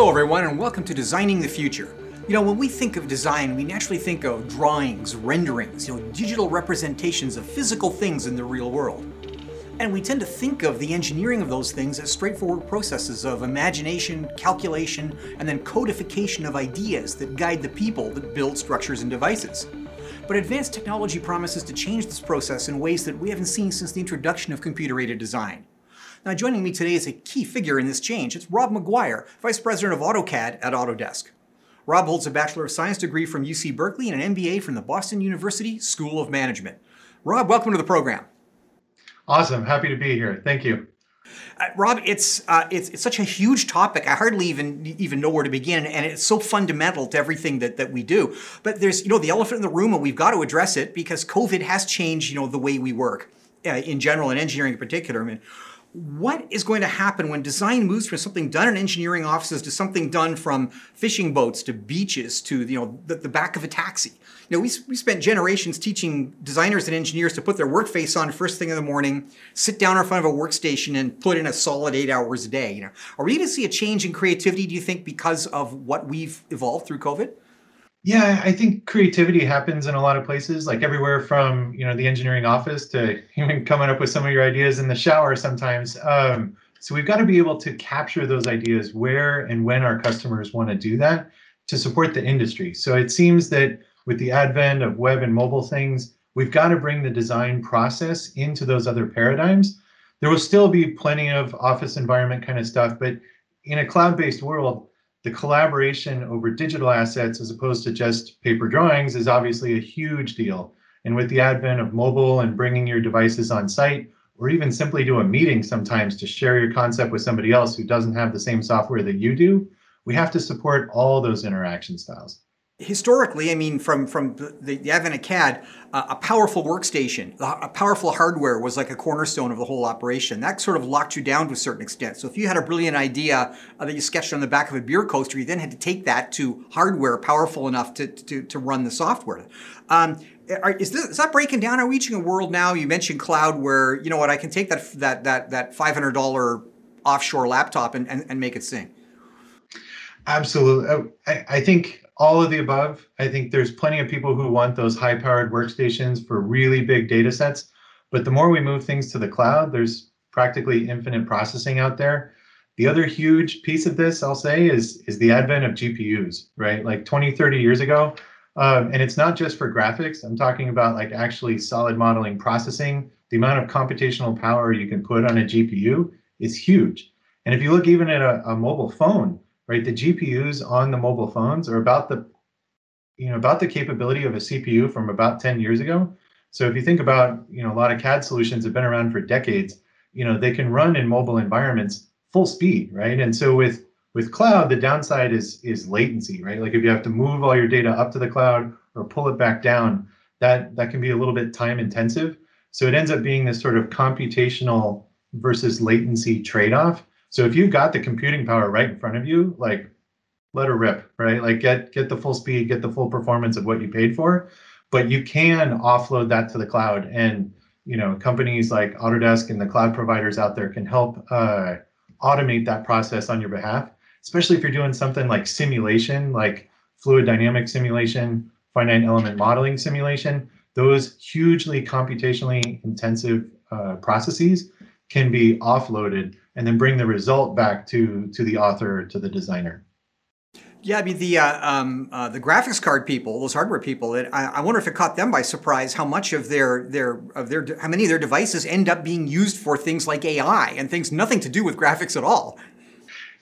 Hello, everyone, and welcome to Designing the Future. You know, when we think of design, we naturally think of drawings, renderings, you know, digital representations of physical things in the real world. And we tend to think of the engineering of those things as straightforward processes of imagination, calculation, and then codification of ideas that guide the people that build structures and devices. But advanced technology promises to change this process in ways that we haven't seen since the introduction of computer aided design. Now, joining me today is a key figure in this change. It's Rob McGuire, Vice President of AutoCAD at Autodesk. Rob holds a Bachelor of Science degree from UC Berkeley and an MBA from the Boston University School of Management. Rob, welcome to the program. Awesome. Happy to be here. Thank you. Uh, Rob, it's, uh, it's it's such a huge topic. I hardly even even know where to begin, and it's so fundamental to everything that, that we do. But there's you know the elephant in the room, and we've got to address it because COVID has changed you know the way we work uh, in general and engineering in particular. I mean, what is going to happen when design moves from something done in engineering offices to something done from fishing boats to beaches to you know the, the, back of a taxi? You know we, we spent generations teaching designers and engineers to put their work face on first thing in the morning sit down in front of a workstation and put in a solid eight hours a day you know? Are we going to see a change in creativity do you think because of what we've evolved through covid yeah, I think creativity happens in a lot of places, like everywhere from you know the engineering office to even coming up with some of your ideas in the shower sometimes. Um, so we've got to be able to capture those ideas where and when our customers want to do that to support the industry. So it seems that with the advent of web and mobile things, we've got to bring the design process into those other paradigms. There will still be plenty of office environment kind of stuff, but in a cloud-based world, the collaboration over digital assets as opposed to just paper drawings is obviously a huge deal. And with the advent of mobile and bringing your devices on site, or even simply do a meeting sometimes to share your concept with somebody else who doesn't have the same software that you do, we have to support all those interaction styles historically, I mean, from from the, the advent of CAD, uh, a powerful workstation, a powerful hardware was like a cornerstone of the whole operation. That sort of locked you down to a certain extent. So if you had a brilliant idea uh, that you sketched on the back of a beer coaster, you then had to take that to hardware powerful enough to to, to run the software. Um, are, is, this, is that breaking down? Are we reaching a world now? You mentioned cloud, where you know what I can take that that that that five hundred dollar offshore laptop and, and, and make it sing. Absolutely, oh, I, I think all of the above. I think there's plenty of people who want those high powered workstations for really big data sets. But the more we move things to the cloud, there's practically infinite processing out there. The other huge piece of this, I'll say, is, is the advent of GPUs, right? Like 20, 30 years ago. Um, and it's not just for graphics. I'm talking about like actually solid modeling processing. The amount of computational power you can put on a GPU is huge. And if you look even at a, a mobile phone, right? The GPUs on the mobile phones are about the, you know, about the capability of a CPU from about 10 years ago. So if you think about, you know, a lot of CAD solutions have been around for decades, you know, they can run in mobile environments full speed, right? And so with with cloud, the downside is is latency, right? Like if you have to move all your data up to the cloud or pull it back down, that that can be a little bit time intensive. So it ends up being this sort of computational versus latency trade-off so if you've got the computing power right in front of you, like let her rip, right? Like get get the full speed, get the full performance of what you paid for, but you can offload that to the cloud. And you know, companies like Autodesk and the cloud providers out there can help uh, automate that process on your behalf, especially if you're doing something like simulation, like fluid dynamic simulation, finite element modeling simulation. Those hugely computationally intensive uh, processes can be offloaded and then bring the result back to to the author to the designer yeah, I mean the uh, um, uh, the graphics card people, those hardware people. It, I, I, wonder if it caught them by surprise how much of their their of their how many of their devices end up being used for things like AI and things nothing to do with graphics at all.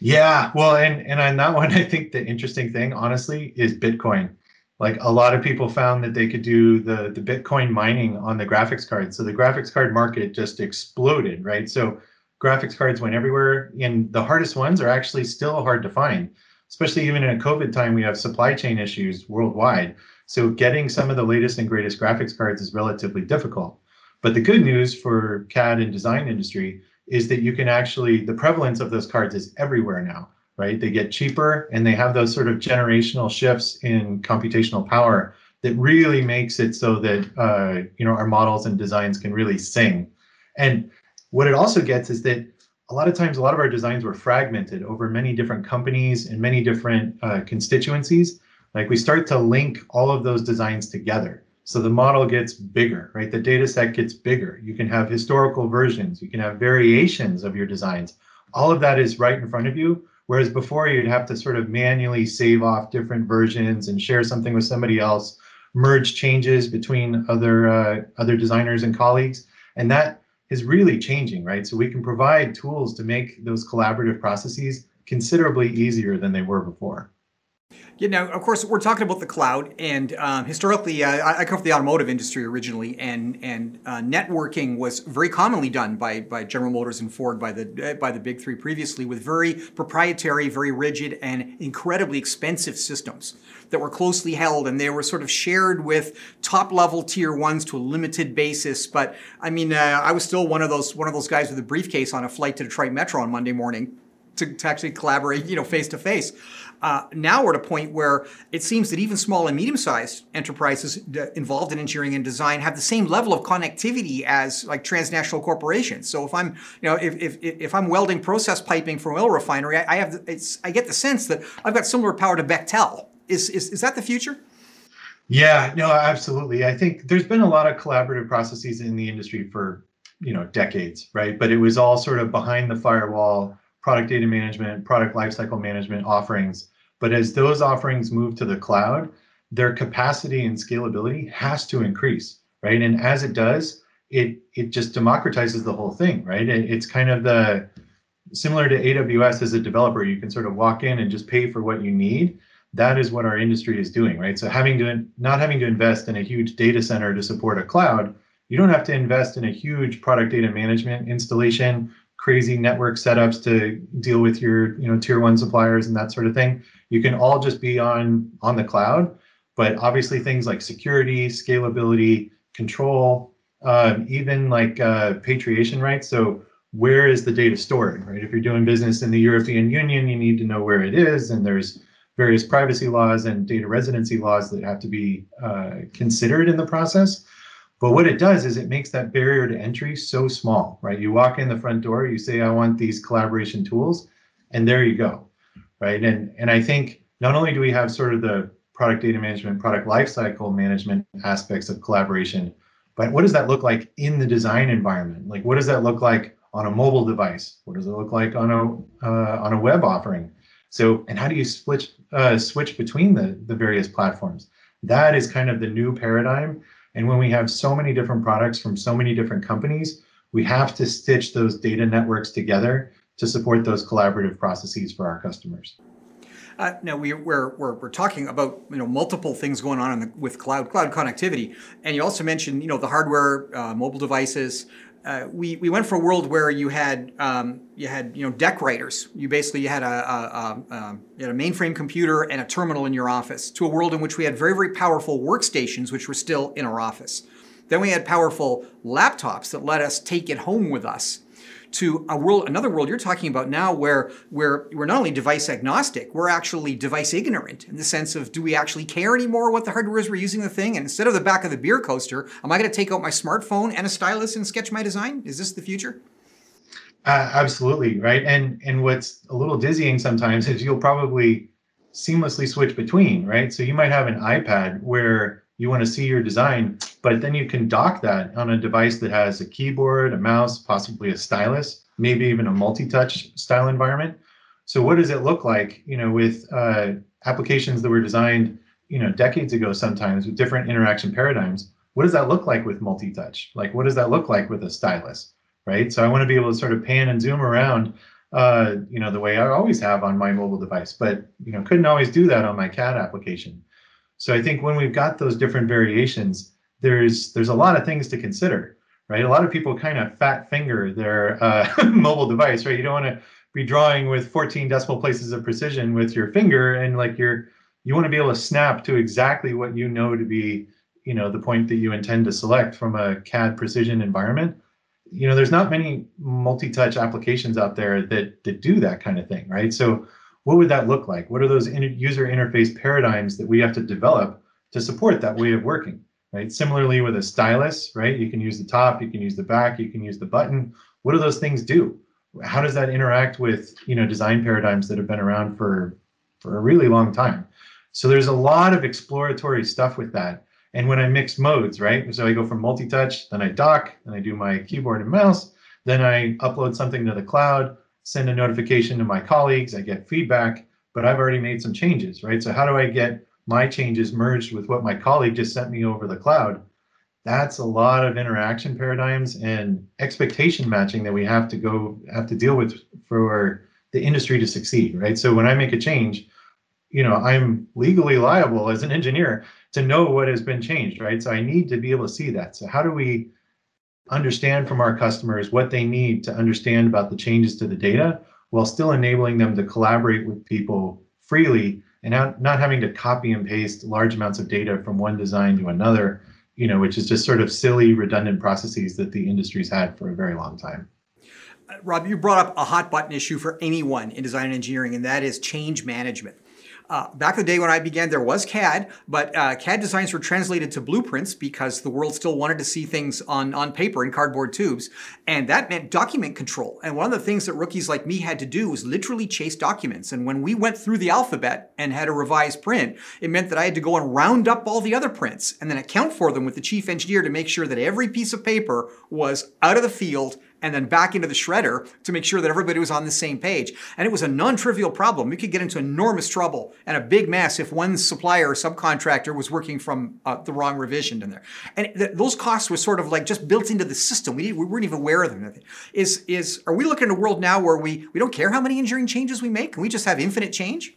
Yeah, well, and and on that one, I think the interesting thing, honestly, is Bitcoin. Like a lot of people found that they could do the the Bitcoin mining on the graphics card, so the graphics card market just exploded, right? So graphics cards went everywhere, and the hardest ones are actually still hard to find, especially even in a COVID time. We have supply chain issues worldwide. So getting some of the latest and greatest graphics cards is relatively difficult. But the good news for CAD and design industry is that you can actually, the prevalence of those cards is everywhere now, right? They get cheaper and they have those sort of generational shifts in computational power that really makes it so that, uh, you know, our models and designs can really sing. And what it also gets is that a lot of times a lot of our designs were fragmented over many different companies and many different uh, constituencies. Like we start to link all of those designs together. So the model gets bigger right? The data set gets bigger. You can have historical versions. You can have variations of your designs. All of that is right in front of you whereas before you'd have to sort of manually save off different versions and share something with somebody else merge changes between other uh, other designers and colleagues. And that is really changing, right? So we can provide tools to make those collaborative processes considerably easier than they were before. Yeah, now, of course, we're talking about the cloud, and um, historically, uh, I, I come from the automotive industry originally, and and uh, networking was very commonly done by by General Motors and Ford by the uh, by the big three previously, with very proprietary, very rigid, and incredibly expensive systems that were closely held, and they were sort of shared with top level tier ones to a limited basis. But I mean, uh, I was still one of those one of those guys with a briefcase on a flight to Detroit Metro on Monday morning to, to actually collaborate, you know, face to face. Uh, now we're at a point where it seems that even small and medium-sized enterprises involved in engineering and design have the same level of connectivity as like transnational corporations. So if I'm, you know, if, if, if I'm welding process piping for an oil refinery, I, I have, it's, I get the sense that I've got similar power to Bechtel. Is, is, is that the future? Yeah, no, absolutely. I think there's been a lot of collaborative processes in the industry for, you know, decades, right? But it was all sort of behind the firewall product data management, product lifecycle management offerings. But as those offerings move to the cloud, their capacity and scalability has to increase, right? And as it does, it it just democratizes the whole thing, right? It, it's kind of the similar to AWS as a developer, you can sort of walk in and just pay for what you need. That is what our industry is doing, right? So having to not having to invest in a huge data center to support a cloud, you don't have to invest in a huge product data management installation crazy network setups to deal with your you know tier one suppliers and that sort of thing. You can all just be on on the cloud but obviously things like security scalability control um, even like uh, patriation rights so where is the data stored right? If you're doing business in the european union you need to know where it is and there's various privacy laws and data residency laws that have to be uh, considered in the process but what it does is it makes that barrier to entry so small, right? You walk in the front door, you say, I want these collaboration tools, and there you go, right? And and I think not only do we have sort of the product data management, product lifecycle management aspects of collaboration, but what does that look like in the design environment? Like, what does that look like on a mobile device? What does it look like on a uh, on a web offering? So, and how do you switch uh, switch between the the various platforms? That is kind of the new paradigm and when we have so many different products from so many different companies, we have to stitch those data networks together to support those collaborative processes for our customers. Uh, now we, are we're, we're, we're talking about you know multiple things going on the, with cloud cloud connectivity, and you also mentioned you know the hardware, uh, mobile devices, uh, we, we went for a world where you had um, you had you know DECwriters. You basically you had a, a, a, you had a mainframe computer and a terminal in your office. To a world in which we had very very powerful workstations, which were still in our office. Then we had powerful laptops that let us take it home with us to a world, another world you're talking about now, where where we're not only device agnostic, we're actually device ignorant in the sense of do we actually care anymore what the hardware is we're using the thing? And instead of the back of the beer coaster, am I going to take out my smartphone and a stylus and sketch my design? Is this the future? Uh, absolutely right. And and what's a little dizzying sometimes is you'll probably seamlessly switch between right. So you might have an iPad where you want to see your design, but then you can dock that on a device that has a keyboard, a mouse, possibly a stylus, maybe even a multi-touch style environment. So what does it look like, you know, with uh, applications that were designed, you know, decades ago sometimes with different interaction paradigms? What does that look like with multi-touch? Like, what does that look like with a stylus, right? So I want to be able to sort of pan and zoom around, uh, you know, the way I always have on my mobile device, but you know, couldn't always do that on my CAD application. So I think when we've got those different variations, there's there's a lot of things to consider, right? A lot of people kind of fat finger their uh, mobile device, right? You don't want to be drawing with 14 decimal places of precision with your finger, and like you're you want to be able to snap to exactly what you know to be, you know, the point that you intend to select from a CAD precision environment. You know, there's not many multi-touch applications out there that that do that kind of thing, right? So what would that look like? What are those user interface paradigms that we have to develop to support that way of working? Right. Similarly with a stylus, right? You can use the top, you can use the back, you can use the button. What do those things do? how does that interact with you know design paradigms that have been around for for a really long time so there's a lot of exploratory stuff with that and when i mix modes right so i go from multi-touch then i dock then i do my keyboard and mouse then i upload something to the cloud send a notification to my colleagues i get feedback but i've already made some changes right? So how do i get my changes merged with what my colleague just sent me over the cloud? That's a lot of interaction paradigms and expectation matching that we have to go have to deal with for the industry to succeed right? So when i make a change you know i'm legally liable as an engineer to know what has been changed right? So i need to be able to see that. So how do we understand from our customers what they need to understand about the changes to the data while still enabling them to collaborate with people freely and not, having to copy and paste large amounts of data from one design to another you know, which is just sort of silly, redundant processes that the industry's had for a very long time. Rob, you brought up a hot button issue for anyone in design and engineering, and that is change management. Uh, back in the day when I began, there was CAD, but uh, CAD designs were translated to blueprints because the world still wanted to see things on, on paper in cardboard tubes. And that meant document control. And one of the things that rookies like me had to do was literally chase documents. And when we went through the alphabet and had a revised print, it meant that I had to go and round up all the other prints and then account for them with the chief engineer to make sure that every piece of paper was out of the field and then back into the shredder to make sure that everybody was on the same page. And it was a non-trivial problem. We could get into enormous trouble and a big mess if one supplier or subcontractor was working from uh, the wrong revision in there. And th- those costs were sort of like just built into the system. We, we weren't even aware of them. Is is are we looking at a world now where we we don't care how many engineering changes we make? and we just have infinite change?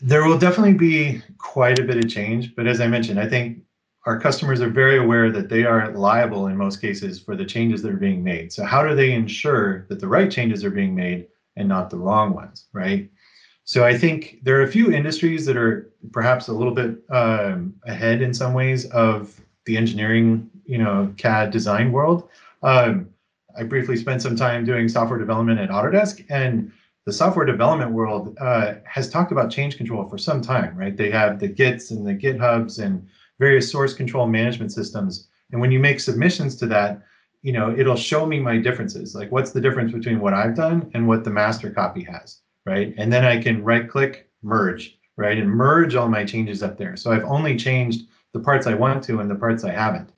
There will definitely be quite a bit of change, but as I mentioned, I think our customers are very aware that they are liable in most cases for the changes that are being made. So how do they ensure that the right changes are being made and not the wrong ones, right? So I think there are a few industries that are perhaps a little bit um, ahead in some ways of the engineering, you know, CAD design world. Um, I briefly spent some time doing software development at Autodesk, and the software development world uh, has talked about change control for some time, right? They have the Gits and the GitHubs and various source control management systems. And when you make submissions to that, you know, it'll show me my differences. Like what's the difference between what I've done and what the master copy has, right? And then I can right click merge, right? And merge all my changes up there. So I've only changed the parts I want to and the parts I haven't,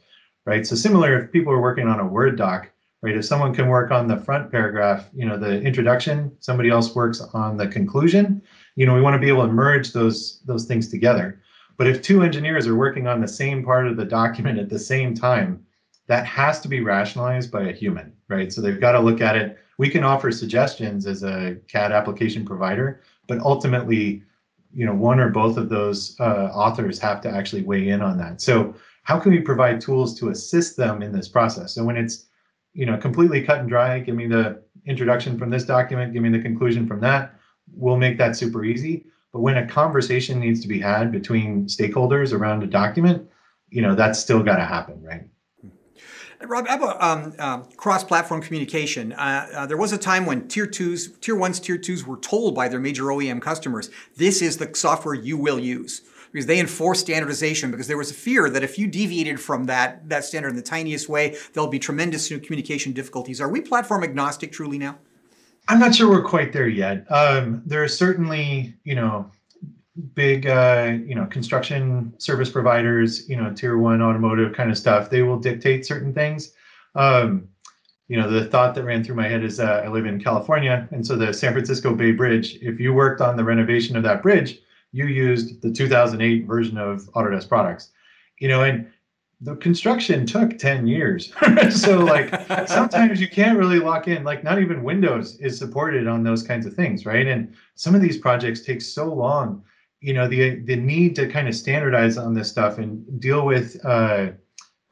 right? So similar if people are working on a Word doc, right? If someone can work on the front paragraph, you know, the introduction, somebody else works on the conclusion, you know, we want to be able to merge those those things together. But if two engineers are working on the same part of the document at the same time, that has to be rationalized by a human, right? So they've got to look at it. We can offer suggestions as a CAD application provider, but ultimately, you know, one or both of those uh, authors have to actually weigh in on that. So how can we provide tools to assist them in this process? So when it's, you know, completely cut and dry, give me the introduction from this document, give me the conclusion from that, we'll make that super easy. But when a conversation needs to be had between stakeholders around a document, you know, that's still got to happen, right? Rob, about um, uh, cross-platform communication? Uh, uh, there was a time when tier twos, tier ones, tier twos were told by their major OEM customers, "This is the software you will use," because they enforced standardization. Because there was a fear that if you deviated from that that standard in the tiniest way, there'll be tremendous communication difficulties. Are we platform agnostic truly now? I'm not sure we're quite there yet. Um, there are certainly, you know, big, uh, you know, construction service providers, you know, tier one automotive kind of stuff. They will dictate certain things. Um, you know, the thought that ran through my head is uh, I live in California, and so the San Francisco Bay Bridge. If you worked on the renovation of that bridge, you used the 2008 version of Autodesk products. You know, and the construction took 10 years. so like sometimes you can't really lock in like not even Windows is supported on those kinds of things, right? And some of these projects take so long. You know, the the need to kind of standardize on this stuff and deal with uh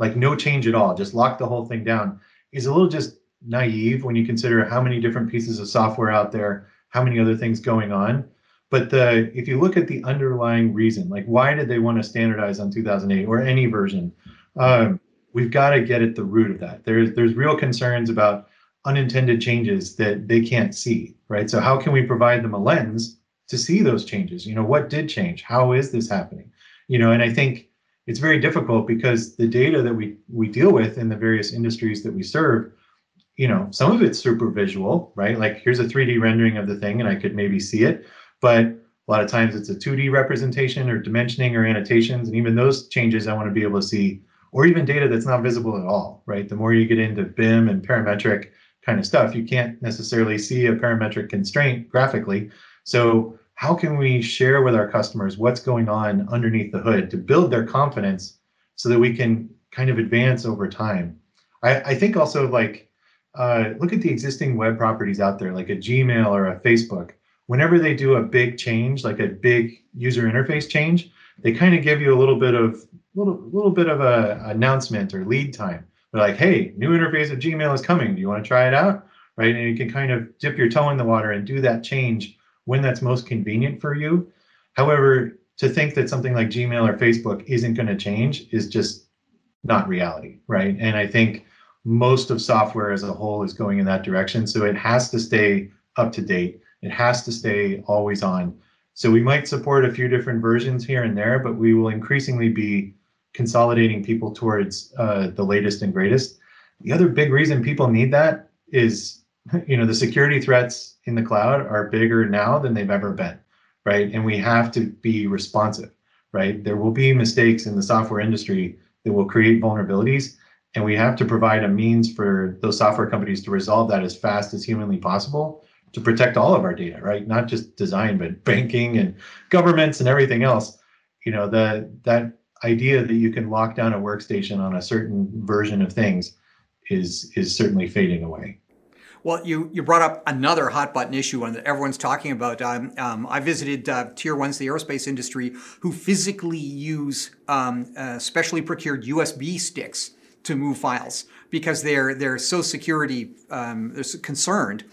like no change at all, just lock the whole thing down is a little just naive when you consider how many different pieces of software out there, how many other things going on. But the if you look at the underlying reason, like why did they want to standardize on 2008 or any version? Um, we've got to get at the root of that. There's there's real concerns about unintended changes that they can't see, right? So how can we provide them a lens to see those changes? You know, what did change? How is this happening? You know, and I think it's very difficult because the data that we we deal with in the various industries that we serve, you know, some of it's super visual, right? Like here's a 3D rendering of the thing and I could maybe see it. But a lot of times it's a 2D representation or dimensioning or annotations. And even those changes I want to be able to see, or even data that's not visible at all, right? The more you get into BIM and parametric kind of stuff, you can't necessarily see a parametric constraint graphically. So how can we share with our customers what's going on underneath the hood to build their confidence so that we can kind of advance over time? I, I think also like uh, look at the existing web properties out there, like a Gmail or a Facebook. Whenever they do a big change, like a big user interface change, they kind of give you a little bit of little little bit of a announcement or lead time. They're like, "Hey, new interface of Gmail is coming. Do you want to try it out?" Right, and you can kind of dip your toe in the water and do that change when that's most convenient for you. However, to think that something like Gmail or Facebook isn't going to change is just not reality, right? And I think most of software as a whole is going in that direction. So it has to stay up to date. It has to stay always on. So we might support a few different versions here and there, but we will increasingly be consolidating people towards uh, the latest and greatest. The other big reason people need that is, you know, the security threats in the cloud are bigger now than they've ever been, right? And we have to be responsive, right? There will be mistakes in the software industry that will create vulnerabilities and we have to provide a means for those software companies to resolve that as fast as humanly possible to protect all of our data right not just design but banking and governments and everything else you know the that idea that you can lock down a workstation on a certain version of things is is certainly fading away well, you, you brought up another hot button issue one that everyone's talking about. Um, um, I visited uh, tier ones, the aerospace industry, who physically use um, uh, specially procured USB sticks to move files because they're they're so security um, they're concerned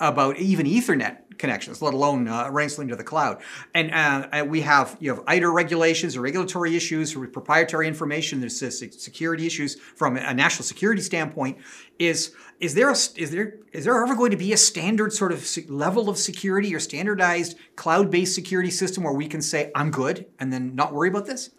about even Ethernet connections, let alone uh, to the cloud. And uh, we have you have ITAR regulations or regulatory issues or proprietary information. There's security issues from a national security standpoint. Is is there a, is there is there ever going to be a standard sort of level of security or standardized cloud-based security system where we can say I'm good and then not worry about this?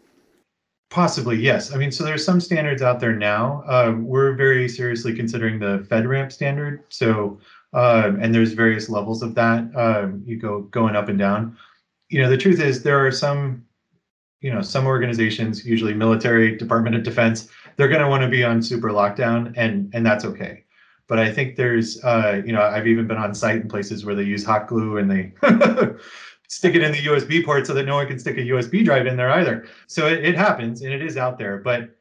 Possibly, yes. I mean, so there's some standards out there now. Uh, we're very seriously considering the FedRAMP standard. So, um, and there's various levels of that. Um, you go going up and down. You know, the truth is there are some, you know, some organizations, usually military, Department of Defense, they're going to want to be on super lockdown, and and that's okay. But I think there's, uh, you know, I've even been on site in places where they use hot glue and they stick it in the USB port so that no one can stick a USB drive in there either. So it, it happens and it is out there. But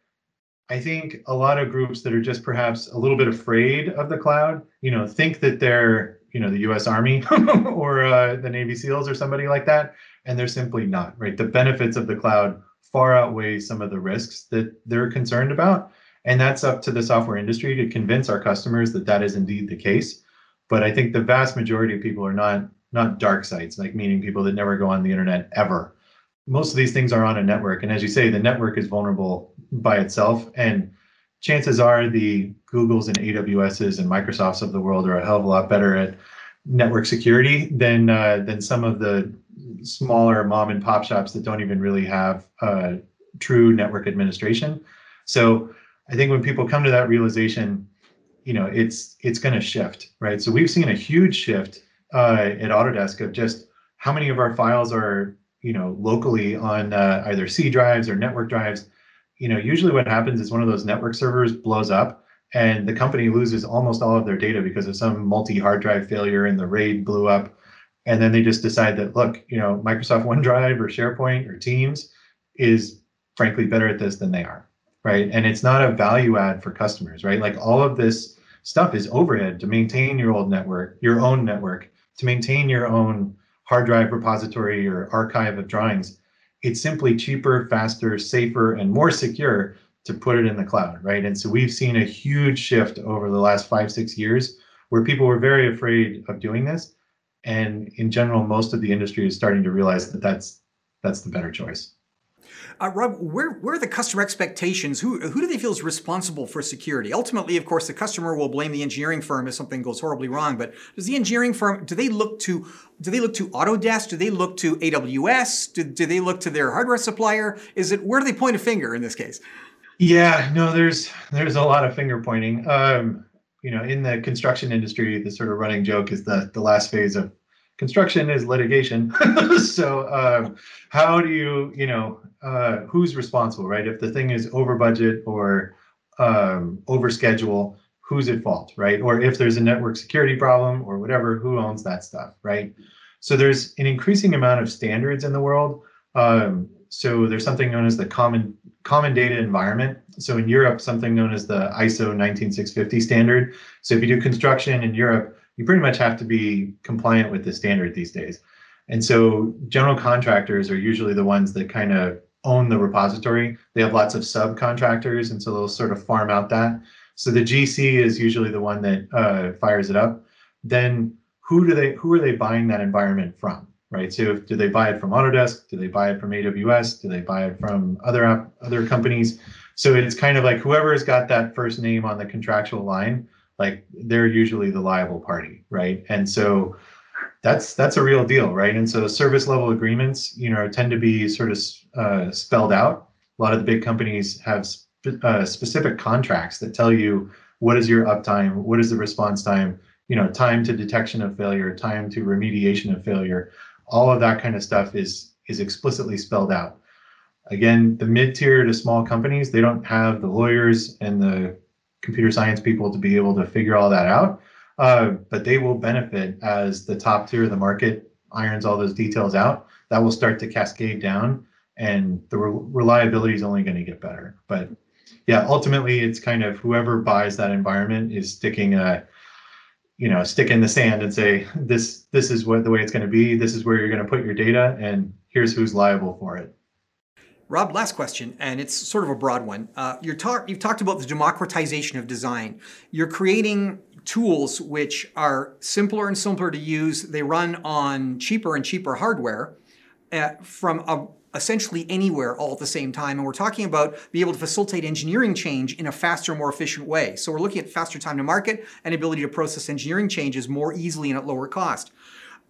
I think a lot of groups that are just perhaps a little bit afraid of the cloud, you know, think that they're, you know, the US Army or uh, the Navy SEALs or somebody like that. And they're simply not, right? The benefits of the cloud far outweigh some of the risks that they're concerned about. And that's up to the software industry to convince our customers that that is indeed the case. But I think the vast majority of people are not not dark sites, like meaning people that never go on the internet ever. Most of these things are on a network. And as you say, the network is vulnerable by itself. And chances are the Googles and AWSs and Microsofts of the world are a hell of a lot better at network security than uh, than some of the smaller mom and pop shops that don't even really have uh, true network administration. So I think when people come to that realization, you know, it's it's going to shift, right? So we've seen a huge shift uh, at Autodesk of just how many of our files are you know locally on uh, either C drives or network drives. You know, usually what happens is one of those network servers blows up and the company loses almost all of their data because of some multi hard drive failure and the RAID blew up. And then they just decide that, look, you know, Microsoft OneDrive or SharePoint or Teams is frankly better at this than they are. Right. And it's not a value add for customers, right? Like all of this stuff is overhead to maintain your old network, your own network to maintain your own hard drive repository or archive of drawings, it's simply cheaper, faster, safer, and more secure to put it in the cloud, right? And so we've seen a huge shift over the last five, six years where people were very afraid of doing this. And in general, most of the industry is starting to realize that that's that's the better choice. Uh, Rob, where, where are the customer expectations? Who, who do they feel is responsible for security? Ultimately, of course, the customer will blame the engineering firm if something goes horribly wrong. But does the engineering firm do they look to do they look to Autodesk? Do they look to AWS? Do, do they look to their hardware supplier? Is it where do they point a finger in this case? Yeah, no, there's there's a lot of finger pointing. Um, you know, in the construction industry, the sort of running joke is the the last phase of construction is litigation. so um, how do you, you know, uh, who's responsible, right? If the thing is over budget or um, over schedule, who's at fault, right? Or if there's a network security problem or whatever, who owns that stuff, right? So there's an increasing amount of standards in the world. Um, so there's something known as the common common data environment. So in Europe, something known as the ISO 19650 standard. So if you do construction in Europe, you pretty much have to be compliant with the standard these days. And so general contractors are usually the ones that kind of own the repository. They have lots of subcontractors, and so they'll sort of farm out that. So the GC is usually the one that uh, fires it up. Then who do they who are they buying that environment from? Right. So if, do they buy it from Autodesk? Do they buy it from AWS? Do they buy it from other app, other companies? So it's kind of like whoever's got that first name on the contractual line, like they're usually the liable party, right? And so that's that's a real deal, right? And so service level agreements, you know, tend to be sort of uh, spelled out. A lot of the big companies have sp- uh, specific contracts that tell you what is your uptime, what is the response time, you know, time to detection of failure, time to remediation of failure. All of that kind of stuff is is explicitly spelled out. Again, the mid tier to small companies, they don't have the lawyers and the computer science people to be able to figure all that out. Uh, but they will benefit as the top tier of the market irons all those details out. That will start to cascade down, and the re- reliability is only going to get better. But yeah, ultimately, it's kind of whoever buys that environment is sticking a you know stick in the sand and say this this is what the way it's going to be this is where you're going to put your data and here's who's liable for it Rob, last question, and it's sort of a broad one. Uh, you're talk, you've talked about the democratization of design. You're creating tools which are simpler and simpler to use. They run on cheaper and cheaper hardware uh, from a, essentially anywhere all at the same time. And we're talking about being able to facilitate engineering change in a faster, more efficient way. So we're looking at faster time to market and ability to process engineering changes more easily and at lower cost.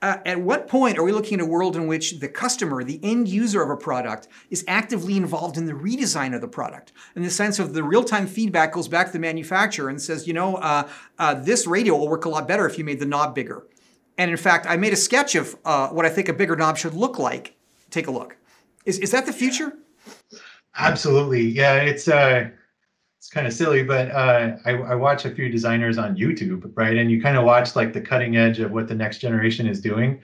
Uh, at what point are we looking at a world in which the customer, the end user of a product, is actively involved in the redesign of the product? In the sense of the real time feedback goes back to the manufacturer and says, you know, uh, uh, this radio will work a lot better if you made the knob bigger. And in fact, I made a sketch of uh, what I think a bigger knob should look like. Take a look. Is, is that the future? Absolutely. Yeah, it's uh, it's kind of silly, but uh, I, I, watch a few designers on YouTube, right? And you kind of watch like the cutting edge of what the next generation is doing,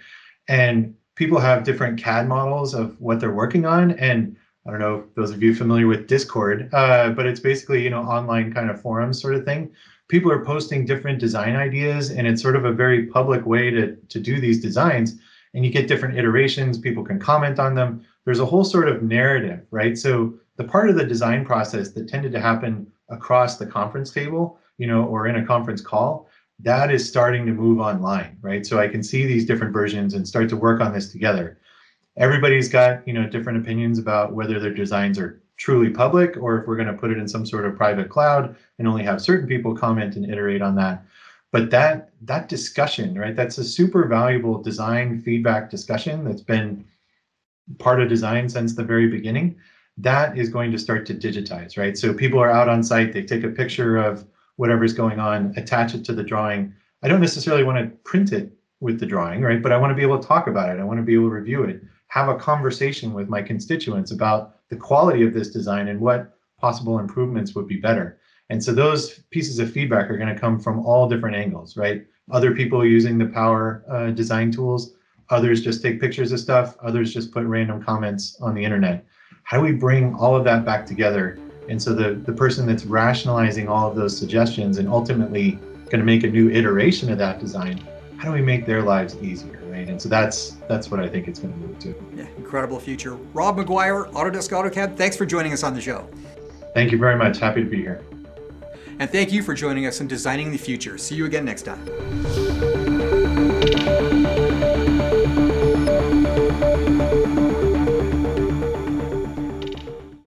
and people have different CAD models of what they're working on. And I don't know those of you familiar with Discord, uh, but it's basically you know online kind of forum sort of thing. People are posting different design ideas, and it's sort of a very public way to to do these designs. And you get different iterations. People can comment on them. There's a whole sort of narrative, right? So the part of the design process that tended to happen across the conference table, you know, or in a conference call, that is starting to move online, right? So I can see these different versions and start to work on this together. Everybody's got, you know, different opinions about whether their designs are truly public or if we're going to put it in some sort of private cloud and only have certain people comment and iterate on that. But that that discussion, right? That's a super valuable design feedback discussion that's been part of design since the very beginning that is going to start to digitize, right? So people are out on site, they take a picture of whatever's going on, attach it to the drawing. I don't necessarily want to print it with the drawing, right? But I want to be able to talk about it. I want to be able to review it, have a conversation with my constituents about the quality of this design and what possible improvements would be better. And so those pieces of feedback are going to come from all different angles, right? Other people using the power uh, design tools, others just take pictures of stuff, others just put random comments on the internet how do we bring all of that back together? And so the, the person that's rationalizing all of those suggestions and ultimately going to make a new iteration of that design, how do we make their lives easier, right? And so that's that's what I think it's going to move to. Yeah, incredible future. Rob McGuire, Autodesk AutoCAD, thanks for joining us on the show. Thank you very much. Happy to be here. And thank you for joining us in Designing the Future. See you again next time.